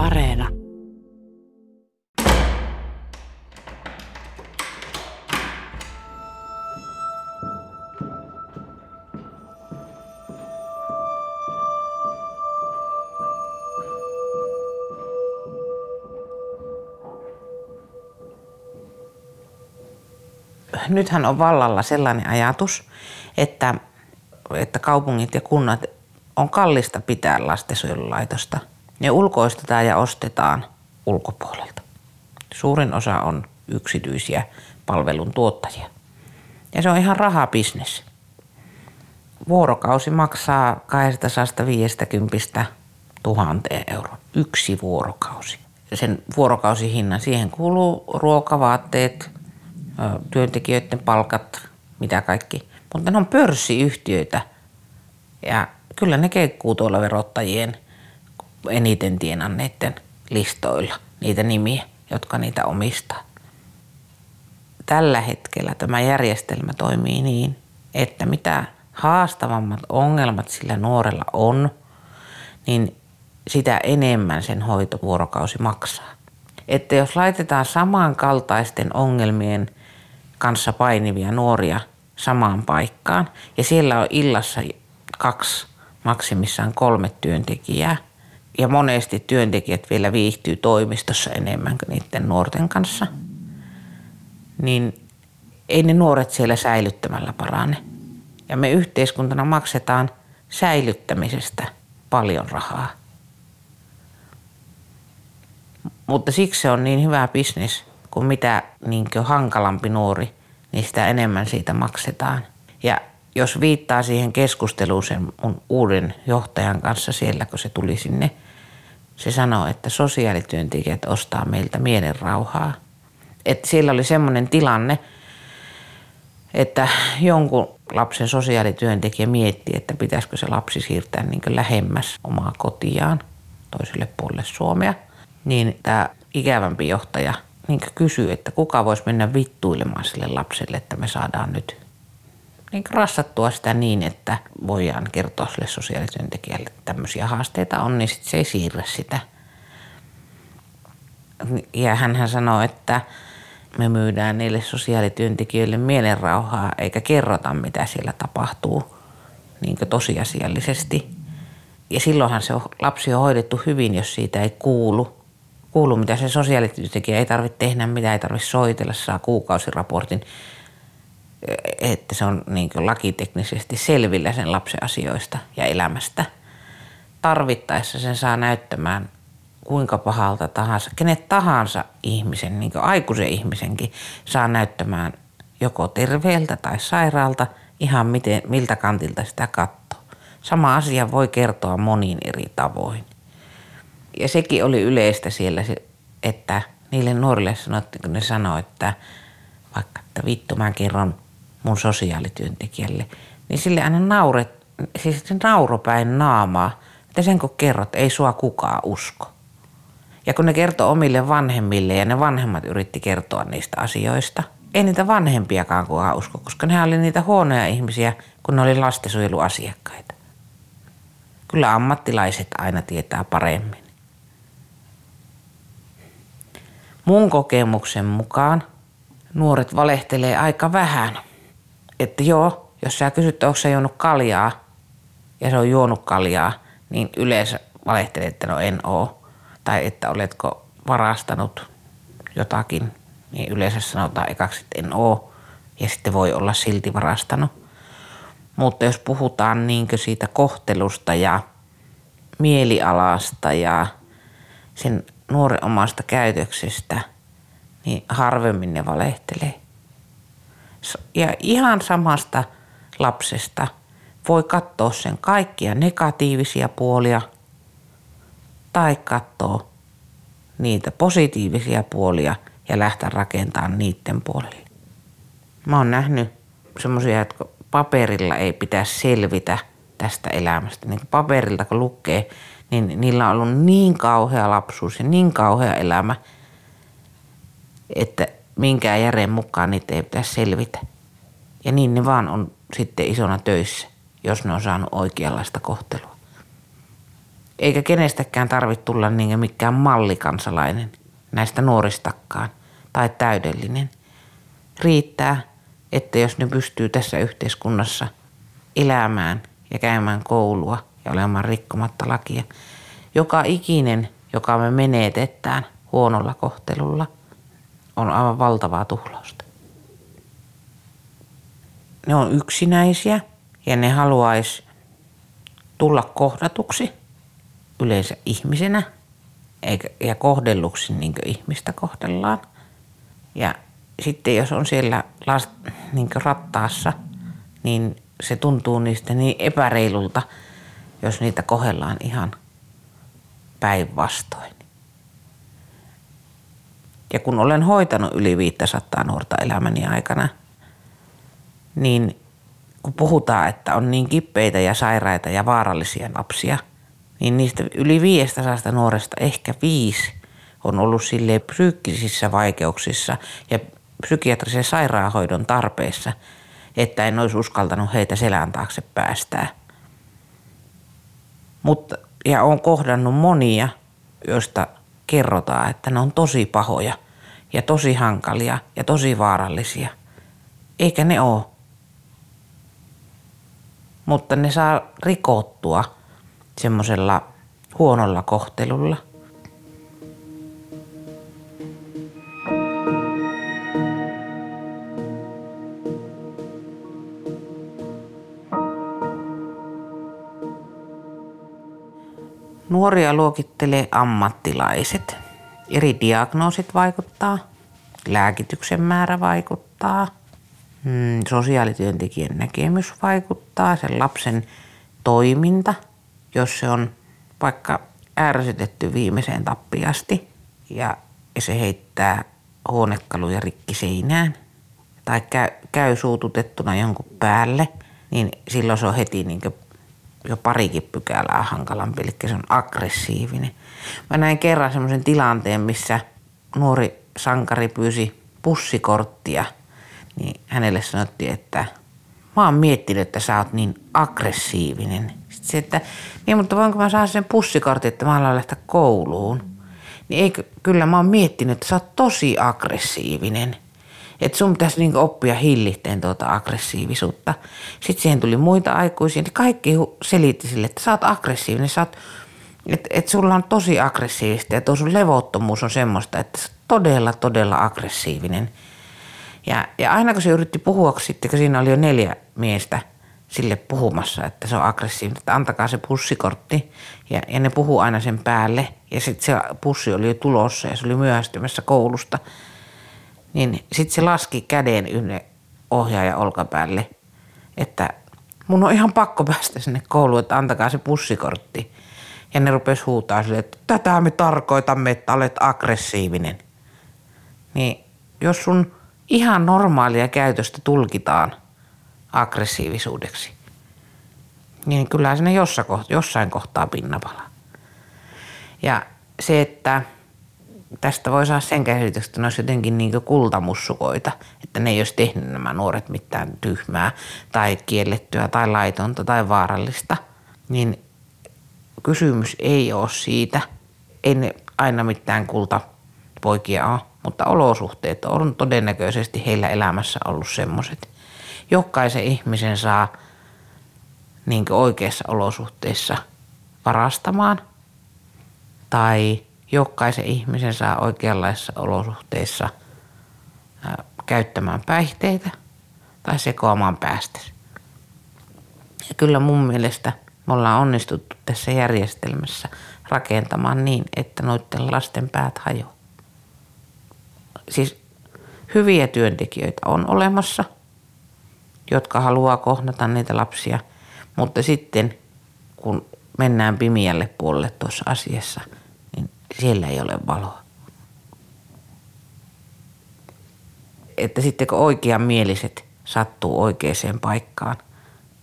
Areena. nythän on vallalla sellainen ajatus, että, että kaupungit ja kunnat on kallista pitää lastensuojelulaitosta. Ne ulkoistetaan ja ostetaan ulkopuolelta. Suurin osa on yksityisiä palvelun tuottajia. Ja se on ihan rahabisnes. Vuorokausi maksaa 250 000 euroa. Yksi vuorokausi. Sen vuorokausihinnan, siihen kuuluu ruokavaatteet, työntekijöiden palkat, mitä kaikki. Mutta ne on pörssiyhtiöitä ja kyllä ne keikkuu tuolla verottajien eniten tienanneiden listoilla, niitä nimiä, jotka niitä omistaa. Tällä hetkellä tämä järjestelmä toimii niin, että mitä haastavammat ongelmat sillä nuorella on, niin sitä enemmän sen hoitovuorokausi maksaa. Että jos laitetaan samankaltaisten ongelmien kanssa painivia nuoria samaan paikkaan ja siellä on illassa kaksi, maksimissaan kolme työntekijää ja monesti työntekijät vielä viihtyy toimistossa enemmän kuin niiden nuorten kanssa, niin ei ne nuoret siellä säilyttämällä parane. Ja me yhteiskuntana maksetaan säilyttämisestä paljon rahaa. Mutta siksi se on niin hyvä bisnes, kun mitä niin hankalampi nuori, niin sitä enemmän siitä maksetaan. Ja jos viittaa siihen keskusteluun sen mun uuden johtajan kanssa siellä, kun se tuli sinne, se sanoi, että sosiaalityöntekijät ostaa meiltä mielen rauhaa. Että siellä oli semmoinen tilanne, että jonkun lapsen sosiaalityöntekijä mietti, että pitäisikö se lapsi siirtää niin lähemmäs omaa kotiaan toiselle puolelle Suomea. Niin tämä ikävämpi johtaja – niin kysyy, että kuka voisi mennä vittuilemaan sille lapselle, että me saadaan nyt niin rassattua sitä niin, että voidaan kertoa sille sosiaalityöntekijälle, että tämmöisiä haasteita on, niin sit se ei siirrä sitä. Ja hän sanoi, että me myydään niille sosiaalityöntekijöille mielenrauhaa eikä kerrota, mitä siellä tapahtuu niin tosiasiallisesti. Ja silloinhan se lapsi on hoidettu hyvin, jos siitä ei kuulu – kuulu, mitä se sosiaalityöntekijä ei tarvitse tehdä, mitä ei tarvitse soitella, saa kuukausiraportin, että se on niin lakiteknisesti selvillä sen lapsen asioista ja elämästä. Tarvittaessa sen saa näyttämään kuinka pahalta tahansa, kenet tahansa ihmisen, niin kuin aikuisen ihmisenkin, saa näyttämään joko terveeltä tai sairaalta, ihan miten, miltä kantilta sitä katsoo. Sama asia voi kertoa monin eri tavoin ja sekin oli yleistä siellä, että niille nuorille sanottiin, kun ne sanoi, että vaikka että vittu mä kerron mun sosiaalityöntekijälle, niin sille aina nauret, siis se nauropäin naamaa, että sen kun kerrot, ei sua kukaan usko. Ja kun ne kertoo omille vanhemmille ja ne vanhemmat yritti kertoa niistä asioista, ei niitä vanhempiakaan kukaan usko, koska ne oli niitä huonoja ihmisiä, kun ne oli lastensuojeluasiakkaita. Kyllä ammattilaiset aina tietää paremmin. Mun kokemuksen mukaan nuoret valehtelee aika vähän. Että joo, jos sä kysyt, onko se juonut kaljaa ja se on juonut kaljaa, niin yleensä valehtelee, että no en oo. Tai että oletko varastanut jotakin, niin yleensä sanotaan ekaksi, että en oo. Ja sitten voi olla silti varastanut. Mutta jos puhutaan niinkö siitä kohtelusta ja mielialasta ja sen nuoren omasta käytöksestä, niin harvemmin ne valehtelee. Ja ihan samasta lapsesta voi katsoa sen kaikkia negatiivisia puolia tai katsoa niitä positiivisia puolia ja lähteä rakentamaan niiden puolelle. Mä oon nähnyt semmoisia, että paperilla ei pitäisi selvitä tästä elämästä. Niin paperilta kun lukee, niin niillä on ollut niin kauhea lapsuus ja niin kauhea elämä, että minkään järjen mukaan niitä ei pitäisi selvitä. Ja niin ne vaan on sitten isona töissä, jos ne on saanut oikeanlaista kohtelua. eikä kenestäkään tarvitse tulla niin mikään mallikansalainen näistä nuoristakaan tai täydellinen. Riittää, että jos ne pystyy tässä yhteiskunnassa elämään ja käymään koulua ja olemaan rikkomatta lakia. Joka ikinen, joka me menetetään huonolla kohtelulla, on aivan valtavaa tuhlausta. Ne on yksinäisiä ja ne haluaisi tulla kohdatuksi yleensä ihmisenä ja kohdelluksi niin kuin ihmistä kohdellaan. Ja sitten jos on siellä last, niin rattaassa, niin se tuntuu niistä niin epäreilulta, jos niitä kohdellaan ihan päinvastoin. Ja kun olen hoitanut yli 500 nuorta elämäni aikana, niin kun puhutaan, että on niin kippeitä ja sairaita ja vaarallisia lapsia, niin niistä yli 500 nuoresta ehkä viisi on ollut sille psyykkisissä vaikeuksissa ja psykiatrisen sairaanhoidon tarpeessa, että en olisi uskaltanut heitä selän taakse päästää. Mutta, ja olen kohdannut monia, joista kerrotaan, että ne on tosi pahoja ja tosi hankalia ja tosi vaarallisia. Eikä ne ole. Mutta ne saa rikottua semmoisella huonolla kohtelulla – Nuoria luokittelee ammattilaiset. Eri diagnoosit vaikuttaa, lääkityksen määrä vaikuttaa, mm, sosiaalityöntekijän näkemys vaikuttaa, sen lapsen toiminta, jos se on vaikka ärsytetty viimeiseen tappiasti ja se heittää huonekaluja rikki seinään tai käy, käy suututettuna jonkun päälle, niin silloin se on heti niin jo parikin pykälää hankalampi, eli se on aggressiivinen. Mä näin kerran semmoisen tilanteen, missä nuori sankari pyysi pussikorttia, niin hänelle sanottiin, että mä oon miettinyt, että sä oot niin aggressiivinen. Sitten se, että niin, mutta voinko mä saada sen pussikortin, että mä haluan lähteä kouluun. Niin ei, kyllä mä oon miettinyt, että sä oot tosi aggressiivinen – että sun pitäisi niin oppia hillitteen tuota aggressiivisuutta. Sitten siihen tuli muita aikuisia, niin kaikki selitti sille, että sä oot aggressiivinen, sä oot, että et sulla on tosi aggressiivista ja tuo sun levottomuus on semmoista, että sä todella, todella aggressiivinen. Ja, ja aina kun se yritti puhua, sitten kun siinä oli jo neljä miestä sille puhumassa, että se on aggressiivinen, että antakaa se pussikortti. Ja, ja ne puhuu aina sen päälle. Ja sitten se pussi oli jo tulossa ja se oli myöhästymässä koulusta – niin sitten se laski käden yhden ohjaaja olkapäälle, että mun on ihan pakko päästä sinne kouluun, että antakaa se pussikortti. Ja ne rupes huutaa sille, että tätä me tarkoitamme, että olet aggressiivinen. Niin jos sun ihan normaalia käytöstä tulkitaan aggressiivisuudeksi, niin kyllä sinne jossain kohtaa pinnapala. Ja se, että tästä voi saada sen käsityksen, että ne olisi jotenkin niin kultamussukoita, että ne ei olisi tehnyt nämä nuoret mitään tyhmää tai kiellettyä tai laitonta tai vaarallista, niin kysymys ei ole siitä. Ei ne aina mitään kultapoikia ole, mutta olosuhteet on todennäköisesti heillä elämässä ollut semmoiset. Jokaisen ihmisen saa niin oikeissa olosuhteissa varastamaan tai – jokaisen ihmisen saa oikeanlaisissa olosuhteissa ää, käyttämään päihteitä tai sekoamaan päästä. Ja kyllä mun mielestä me ollaan onnistuttu tässä järjestelmässä rakentamaan niin, että noiden lasten päät hajoaa. Siis hyviä työntekijöitä on olemassa, jotka haluaa kohdata niitä lapsia, mutta sitten kun mennään pimiälle puolelle tuossa asiassa – siellä ei ole valoa. Että sitten kun oikean mieliset sattuu oikeaan paikkaan,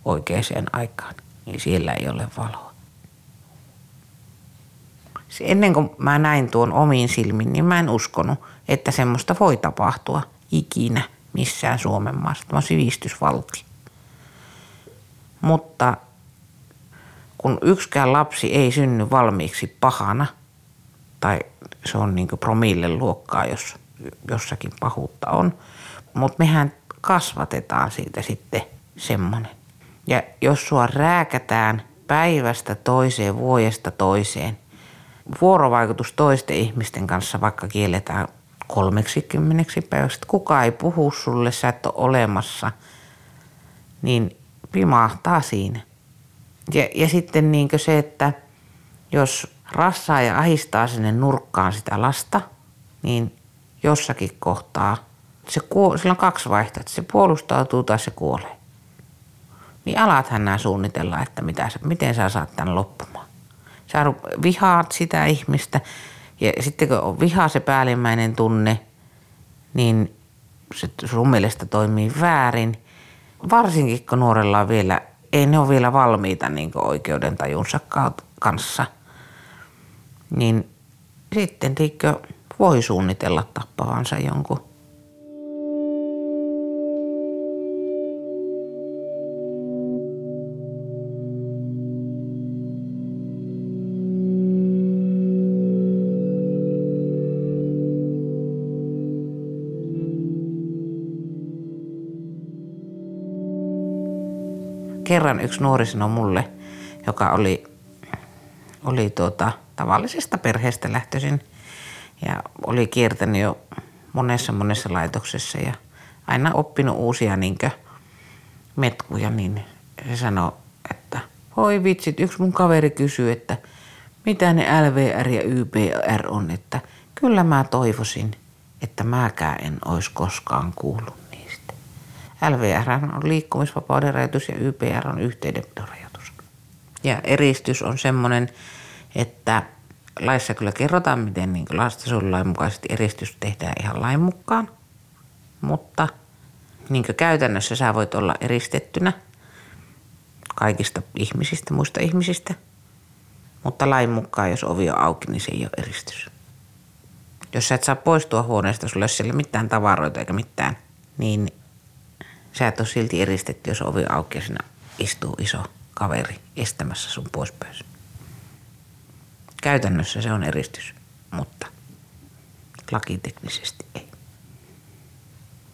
oikeaan aikaan, niin siellä ei ole valoa. Ennen kuin mä näin tuon omiin silmin, niin mä en uskonut, että semmoista voi tapahtua ikinä missään Suomen maassa. Tämä on sivistysvalti. Mutta kun yksikään lapsi ei synny valmiiksi pahana, tai se on niin promille luokkaa, jos jossakin pahuutta on, mutta mehän kasvatetaan siitä sitten semmoinen. Ja jos sua rääkätään päivästä toiseen, vuodesta toiseen, vuorovaikutus toisten ihmisten kanssa vaikka kielletään kolmeksi kymmeneksi päiväksi, kukaan ei puhu sulle, sä et ole olemassa, niin pimahtaa siinä. Ja, ja sitten niin se, että jos rassaa ja ahistaa sinne nurkkaan sitä lasta, niin jossakin kohtaa se kuo, sillä on kaksi vaihtoehtoa, se puolustautuu tai se kuolee. Niin alathan nämä suunnitella, että mitä, miten sä saat tämän loppumaan. Sä vihaat sitä ihmistä ja sitten kun on viha se päällimmäinen tunne, niin se sun mielestä toimii väärin. Varsinkin kun nuorella on vielä, ei ne ole vielä valmiita niin oikeuden tajunsa kanssa. Niin sitten tiikkö voi suunnitella tappavansa jonkun. kerran yksi nuori sanoi mulle, joka oli, oli tuota, tavallisesta perheestä lähtöisin ja oli kiertänyt jo monessa monessa laitoksessa ja aina oppinut uusia niinkö metkuja, niin se sanoi, että voi vitsit, yksi mun kaveri kysyy, että mitä ne LVR ja YPR on, että kyllä mä toivoisin, että mäkään en olisi koskaan kuullut LVR on liikkumisvapauden rajoitus ja YPR on yhteydenpidon rajoitus. Ja eristys on semmoinen, että laissa kyllä kerrotaan, miten niin lastensuojelulain mukaisesti eristys tehdään ihan lain mukaan, mutta niin käytännössä sä voit olla eristettynä kaikista ihmisistä, muista ihmisistä, mutta lain mukaan, jos ovi on auki, niin se ei ole eristys. Jos sä et saa poistua huoneesta, sulla ei ole siellä mitään tavaroita eikä mitään, niin sä et ole silti eristetty, jos ovi auki ja siinä istuu iso kaveri estämässä sun poispääsy. Käytännössä se on eristys, mutta lakiteknisesti ei.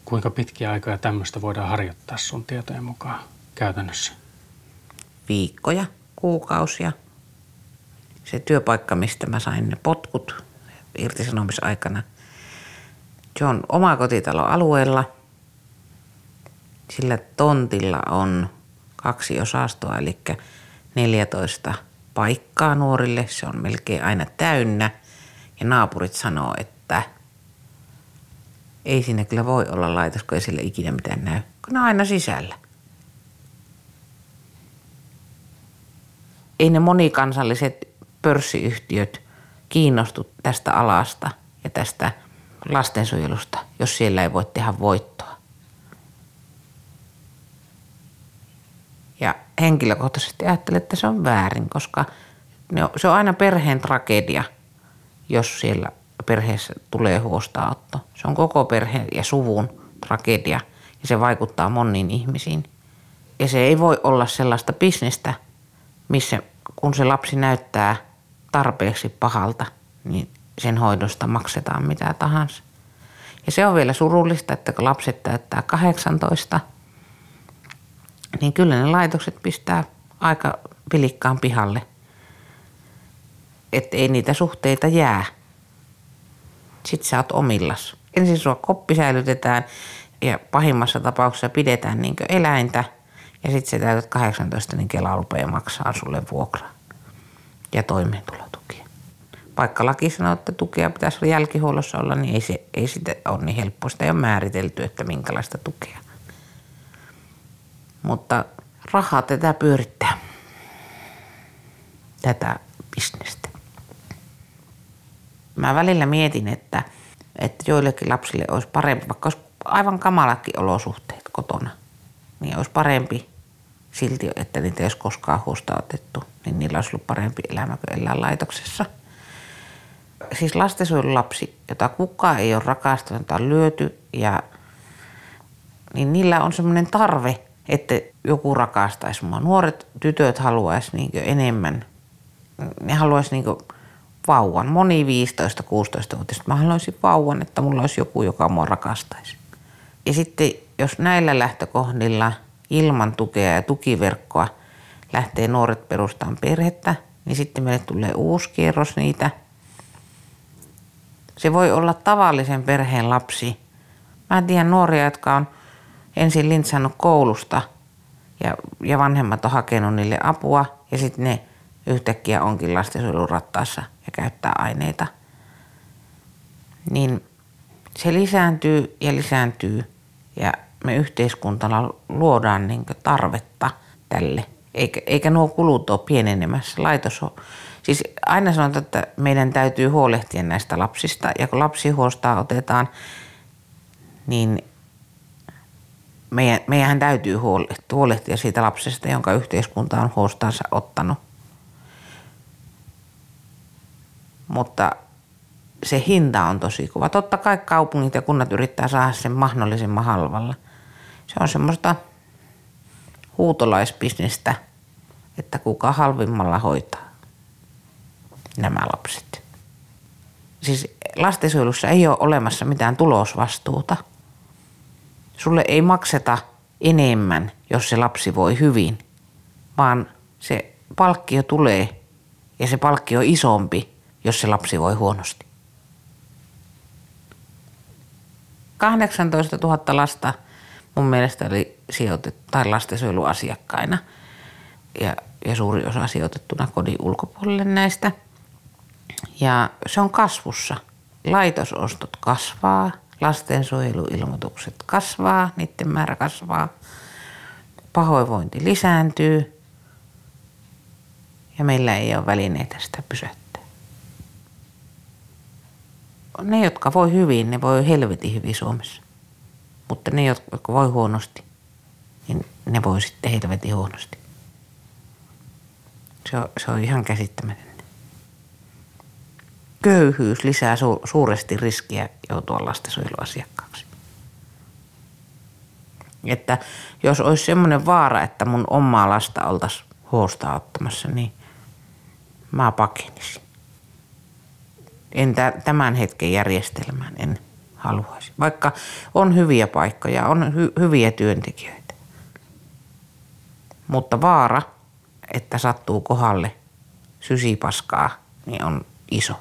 Kuinka pitkiä aikoja tämmöistä voidaan harjoittaa sun tietojen mukaan käytännössä? Viikkoja, kuukausia. Se työpaikka, mistä mä sain ne potkut irtisanomisaikana, se on oma kotitalo alueella – sillä tontilla on kaksi osastoa, eli 14 paikkaa nuorille. Se on melkein aina täynnä. Ja naapurit sanoo, että ei siinä kyllä voi olla laitos, kun ei sille ikinä mitään näy, kun ne on aina sisällä. Ei ne monikansalliset pörssiyhtiöt kiinnostu tästä alasta ja tästä lastensuojelusta, jos siellä ei voi tehdä voittoa. Ja henkilökohtaisesti ajattelen, että se on väärin, koska se on aina perheen tragedia, jos siellä perheessä tulee huostaanotto. Se on koko perheen ja suvun tragedia ja se vaikuttaa moniin ihmisiin. Ja se ei voi olla sellaista bisnestä, missä kun se lapsi näyttää tarpeeksi pahalta, niin sen hoidosta maksetaan mitä tahansa. Ja se on vielä surullista, että kun lapset täyttää 18 – niin kyllä ne laitokset pistää aika pilikkaan pihalle, että ei niitä suhteita jää. Sitten sä oot omillas. Ensin sua koppi säilytetään ja pahimmassa tapauksessa pidetään niin eläintä ja sitten se täytät 18, niin Kela rupeaa maksaa sulle vuokraa ja toimeentulotukia. Vaikka laki sanoo, että tukea pitäisi jälkihuollossa olla, niin ei, se, ei sitä ole niin helppoa. Sitä ei ole määritelty, että minkälaista tukea mutta rahaa tätä pyörittää, tätä bisnestä. Mä välillä mietin, että, että joillekin lapsille olisi parempi, vaikka olisi aivan kamalatkin olosuhteet kotona, niin olisi parempi silti, että niitä ei olisi koskaan otettu, niin niillä olisi ollut parempi elämä kuin elää laitoksessa. Siis lastensuojelulapsi, jota kukaan ei ole rakastanut, jota on lyöty, ja, niin niillä on semmoinen tarve – että joku rakastaisi mua. Nuoret tytöt haluaisi niin enemmän, ne haluaisi niin vauvan. Moni 15-16-vuotiaista. Mä haluaisin vauvan, että mulla olisi joku, joka mua rakastaisi. Ja sitten jos näillä lähtökohdilla ilman tukea ja tukiverkkoa lähtee nuoret perustamaan perhettä, niin sitten meille tulee uusi kierros niitä. Se voi olla tavallisen perheen lapsi. Mä tiedän nuoria, jotka on ensin lintsannut koulusta ja, ja vanhemmat on hakenut niille apua ja sitten ne yhtäkkiä onkin lastensuojelun rattaassa ja käyttää aineita. Niin se lisääntyy ja lisääntyy ja me yhteiskuntana luodaan niin tarvetta tälle. Eikä, eikä nuo kulut ole pienenemässä. Laitos on, siis aina sanotaan, että meidän täytyy huolehtia näistä lapsista. Ja kun lapsihuostaa otetaan, niin meidän, meidän täytyy huolehtia siitä lapsesta, jonka yhteiskunta on huostansa ottanut. Mutta se hinta on tosi kova. Totta kai kaupungit ja kunnat yrittää saada sen mahdollisimman halvalla. Se on semmoista huutolaisbisnestä, että kuka halvimmalla hoitaa nämä lapset. Siis lastensuojelussa ei ole olemassa mitään tulosvastuuta. Sulle ei makseta enemmän, jos se lapsi voi hyvin, vaan se palkkio tulee ja se palkkio on isompi, jos se lapsi voi huonosti. 18 000 lasta mun mielestä oli sijoitettu tai lastensuojeluasiakkaina ja, ja suuri osa sijoitettuna kodin ulkopuolelle näistä. Ja se on kasvussa. Laitosostot kasvaa, lastensuojeluilmoitukset kasvaa, niiden määrä kasvaa, pahoinvointi lisääntyy ja meillä ei ole välineitä sitä pysäyttää ne, jotka voi hyvin, ne voi helvetin hyvin Suomessa. Mutta ne, jotka voi huonosti, niin ne voi sitten helvetin huonosti. Se on, se on ihan käsittämätöntä. Köyhyys lisää su- suuresti riskiä joutua lastensuojeluasiakkaaksi. Että jos olisi semmoinen vaara, että mun omaa lasta oltaisiin huostaa ottamassa, niin mä pakenisin en tämän hetken järjestelmään en haluaisi. Vaikka on hyviä paikkoja, on hy- hyviä työntekijöitä. Mutta vaara, että sattuu kohdalle sysipaskaa, niin on iso.